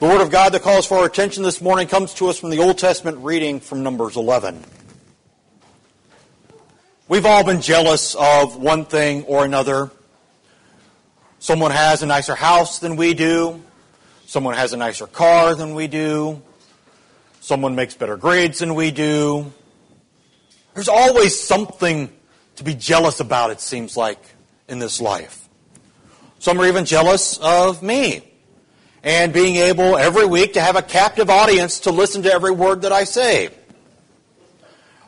The Word of God that calls for our attention this morning comes to us from the Old Testament reading from Numbers 11. We've all been jealous of one thing or another. Someone has a nicer house than we do. Someone has a nicer car than we do. Someone makes better grades than we do. There's always something to be jealous about, it seems like, in this life. Some are even jealous of me and being able every week to have a captive audience to listen to every word that I say.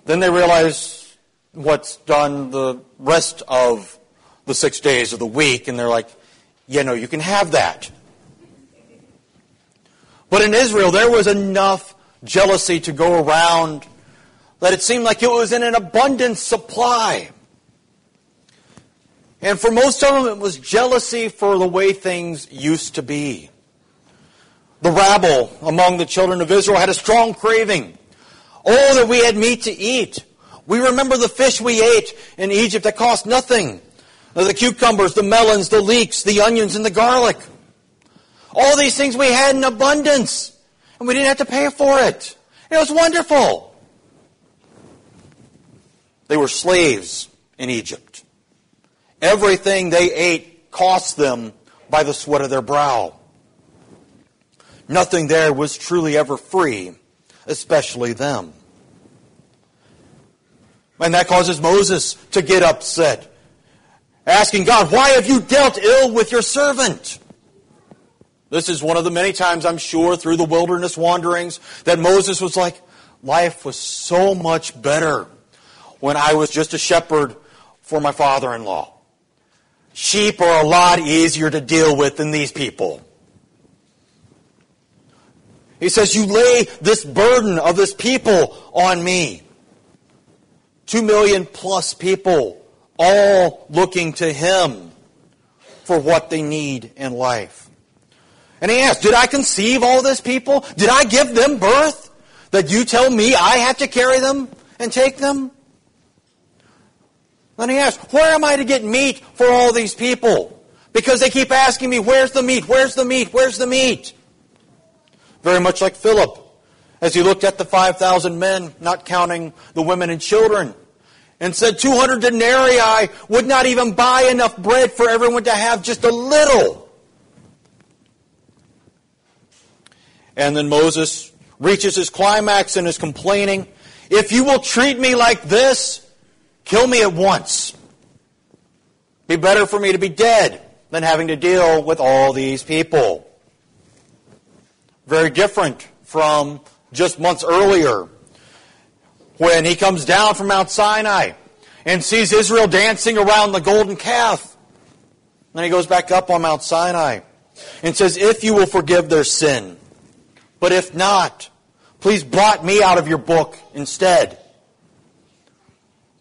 Then they realize what's done the rest of the six days of the week, and they're like, yeah, no, you can have that. But in Israel, there was enough jealousy to go around that it seemed like it was in an abundant supply. And for most of them, it was jealousy for the way things used to be. The rabble among the children of Israel had a strong craving. Oh, that we had meat to eat. We remember the fish we ate in Egypt that cost nothing. The cucumbers, the melons, the leeks, the onions, and the garlic. All these things we had in abundance. And we didn't have to pay for it. It was wonderful. They were slaves in Egypt. Everything they ate cost them by the sweat of their brow. Nothing there was truly ever free, especially them. And that causes Moses to get upset, asking God, Why have you dealt ill with your servant? This is one of the many times, I'm sure, through the wilderness wanderings that Moses was like, Life was so much better when I was just a shepherd for my father in law. Sheep are a lot easier to deal with than these people. He says, You lay this burden of this people on me. Two million plus people, all looking to Him for what they need in life. And he asks, Did I conceive all this people? Did I give them birth? That you tell me I have to carry them and take them? Then he asks, Where am I to get meat for all these people? Because they keep asking me, Where's the meat? Where's the meat? Where's the meat? Very much like Philip, as he looked at the 5,000 men, not counting the women and children, and said 200 denarii would not even buy enough bread for everyone to have just a little. And then Moses reaches his climax and is complaining, If you will treat me like this, kill me at once. Be better for me to be dead than having to deal with all these people. Very different from just months earlier when he comes down from Mount Sinai and sees Israel dancing around the golden calf. Then he goes back up on Mount Sinai and says, If you will forgive their sin, but if not, please blot me out of your book instead.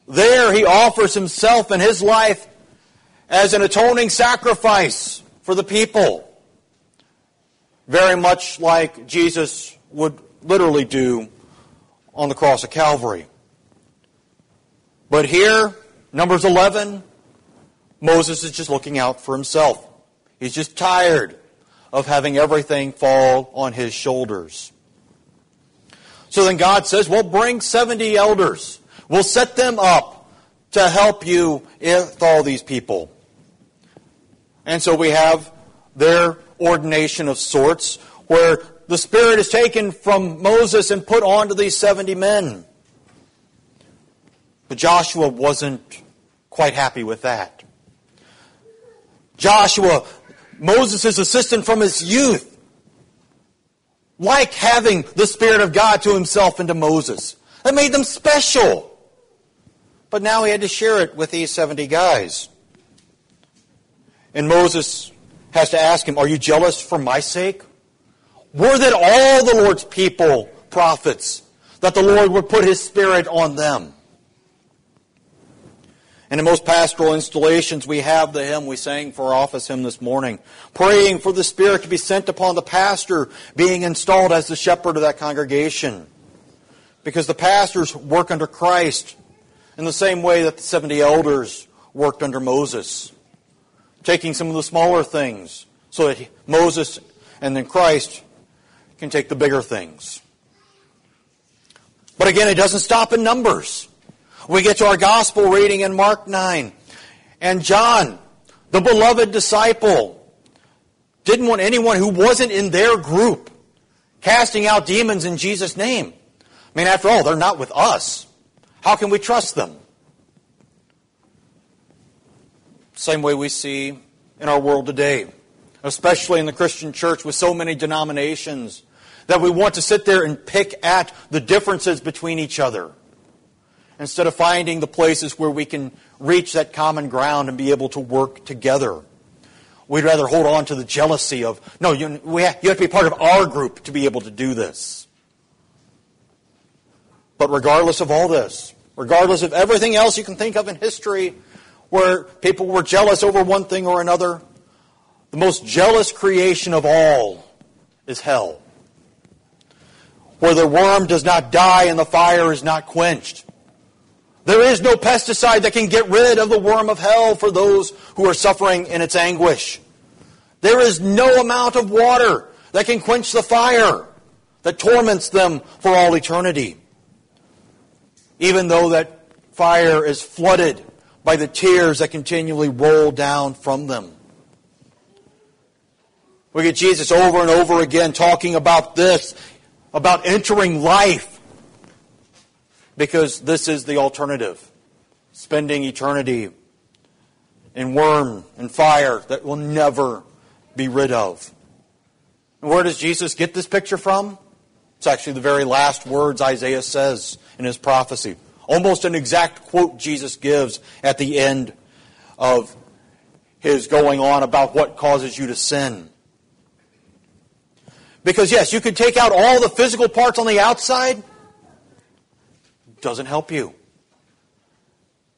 There he offers himself and his life as an atoning sacrifice for the people very much like Jesus would literally do on the cross of Calvary. But here, Numbers 11, Moses is just looking out for himself. He's just tired of having everything fall on his shoulders. So then God says, well, bring 70 elders. We'll set them up to help you with all these people. And so we have their ordination of sorts, where the Spirit is taken from Moses and put onto these 70 men. But Joshua wasn't quite happy with that. Joshua, Moses' assistant from his youth, like having the Spirit of God to himself and to Moses. That made them special. But now he had to share it with these 70 guys. And Moses has to ask him, Are you jealous for my sake? Were that all the Lord's people prophets, that the Lord would put his Spirit on them? And in most pastoral installations, we have the hymn we sang for our office hymn this morning, praying for the Spirit to be sent upon the pastor being installed as the shepherd of that congregation. Because the pastors work under Christ in the same way that the 70 elders worked under Moses taking some of the smaller things so that Moses and then Christ can take the bigger things. But again, it doesn't stop in numbers. We get to our gospel reading in Mark 9. And John, the beloved disciple, didn't want anyone who wasn't in their group casting out demons in Jesus' name. I mean, after all, they're not with us. How can we trust them? Same way we see in our world today, especially in the Christian church with so many denominations, that we want to sit there and pick at the differences between each other instead of finding the places where we can reach that common ground and be able to work together. We'd rather hold on to the jealousy of, no, you, have, you have to be part of our group to be able to do this. But regardless of all this, regardless of everything else you can think of in history where people were jealous over one thing or another, the most jealous creation of all is hell. Where the worm does not die and the fire is not quenched. There is no pesticide that can get rid of the worm of hell for those who are suffering in its anguish. There is no amount of water that can quench the fire that torments them for all eternity. Even though that fire is flooded by the tears that continually roll down from them. We get Jesus over and over again talking about this, about entering life because this is the alternative spending eternity in worm and fire that will never be rid of. And where does Jesus get this picture from? It's actually the very last words Isaiah says in his prophecy. Almost an exact quote Jesus gives at the end of his going on about what causes you to sin. Because, yes, you can take out all the physical parts on the outside doesn't help you.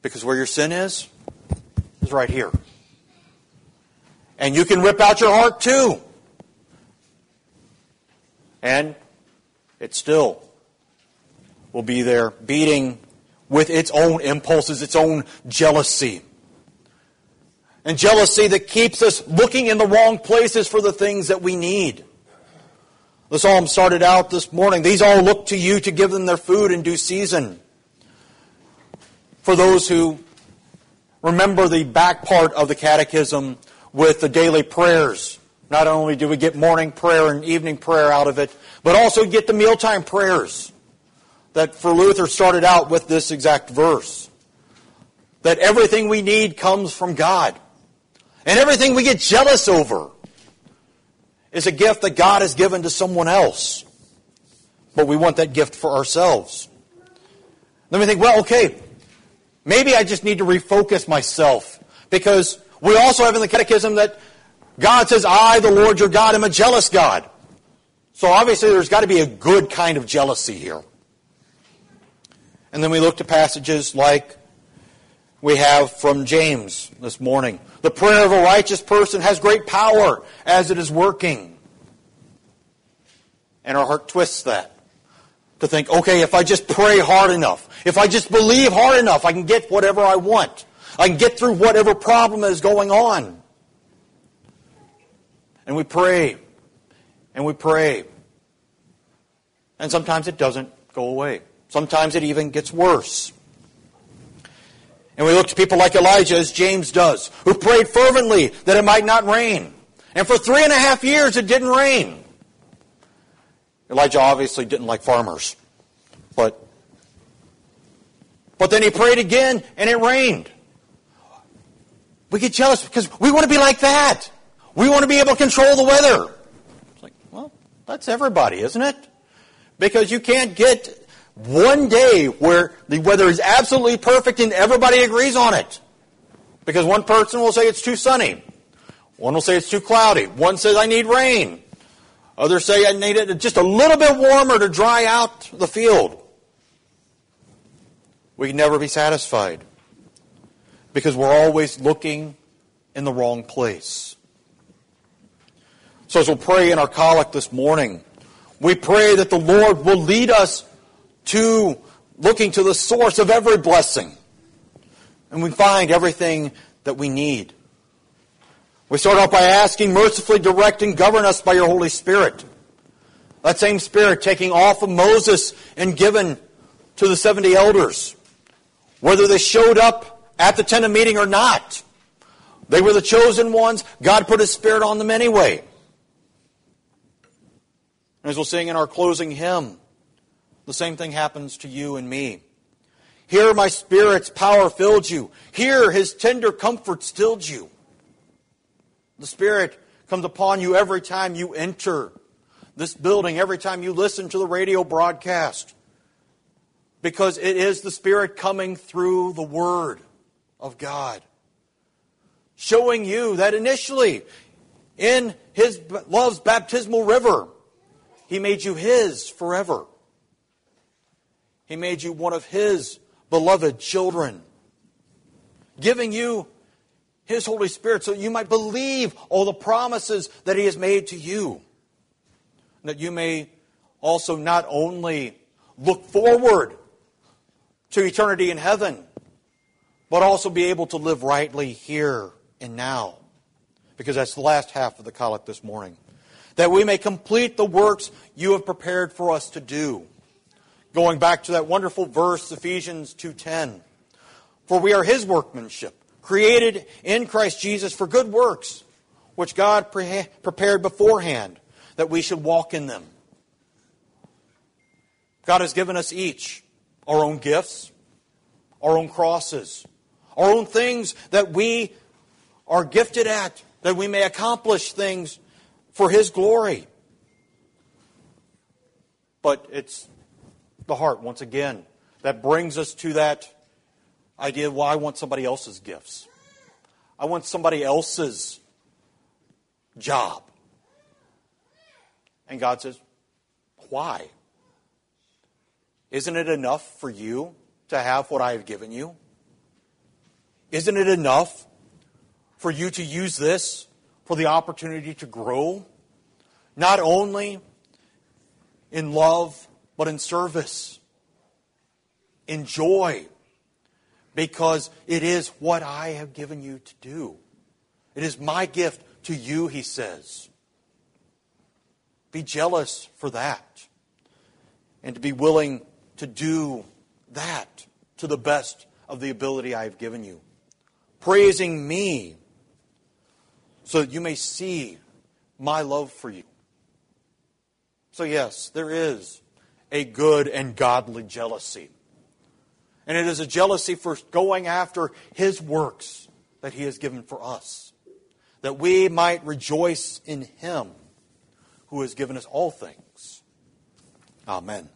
Because where your sin is, is right here. And you can rip out your heart too. And it still will be there beating with its own impulses, its own jealousy. And jealousy that keeps us looking in the wrong places for the things that we need. The psalm started out this morning. These all look to you to give them their food in due season. For those who remember the back part of the catechism with the daily prayers, not only do we get morning prayer and evening prayer out of it, but also get the mealtime prayers that for Luther started out with this exact verse. That everything we need comes from God. And everything we get jealous over is a gift that God has given to someone else. But we want that gift for ourselves. Then we think, well, okay, maybe I just need to refocus myself. Because we also have in the Catechism that God says, I, the Lord your God, am a jealous God. So obviously there's got to be a good kind of jealousy here. And then we look to passages like we have from James this morning. The prayer of a righteous person has great power as it is working. And our heart twists that to think, okay, if I just pray hard enough, if I just believe hard enough, I can get whatever I want. I can get through whatever problem is going on. And we pray, and we pray. And sometimes it doesn't go away. Sometimes it even gets worse. And we look to people like Elijah, as James does, who prayed fervently that it might not rain. And for three and a half years it didn't rain. Elijah obviously didn't like farmers. But, but then he prayed again and it rained. We get jealous because we want to be like that. We want to be able to control the weather. It's like, well, that's everybody, isn't it? Because you can't get one day where the weather is absolutely perfect and everybody agrees on it. Because one person will say it's too sunny. One will say it's too cloudy. One says I need rain. Others say I need it just a little bit warmer to dry out the field. We can never be satisfied because we're always looking in the wrong place. So as we'll pray in our collect this morning, we pray that the Lord will lead us to looking to the source of every blessing. And we find everything that we need. We start off by asking, mercifully direct and govern us by your Holy Spirit. That same Spirit taking off of Moses and given to the 70 elders. Whether they showed up at the tent of meeting or not. They were the chosen ones. God put His Spirit on them anyway. As we'll sing in our closing hymn, the same thing happens to you and me. Here my Spirit's power filled you. Here His tender comfort stilled you. The Spirit comes upon you every time you enter this building, every time you listen to the radio broadcast. Because it is the Spirit coming through the Word of God. Showing you that initially, in His love's baptismal river, He made you His forever. He made you one of His beloved children. Giving you his Holy Spirit so you might believe all the promises that He has made to you. That you may also not only look forward to eternity in heaven, but also be able to live rightly here and now. Because that's the last half of the collect this morning. That we may complete the works you have prepared for us to do. Going back to that wonderful verse, Ephesians 2.10. For we are His workmanship created in Christ Jesus for good works, which God pre- prepared beforehand that we should walk in them. God has given us each our own gifts, our own crosses, our own things that we are gifted at, that we may accomplish things for His glory. But it's the heart, once again, that brings us to that idea, well, I want somebody else's gifts. I want somebody else's job. And God says, why? Isn't it enough for you to have what I have given you? Isn't it enough for you to use this for the opportunity to grow? Not only in love, but in service, in joy, because it is what I have given you to do. It is my gift to you, he says. Be jealous for that and to be willing to do that to the best of the ability I have given you. Praising me so that you may see my love for you. So, yes, there is a good and godly jealousy. And it is a jealousy for going after His works that He has given for us, that we might rejoice in Him who has given us all things. Amen.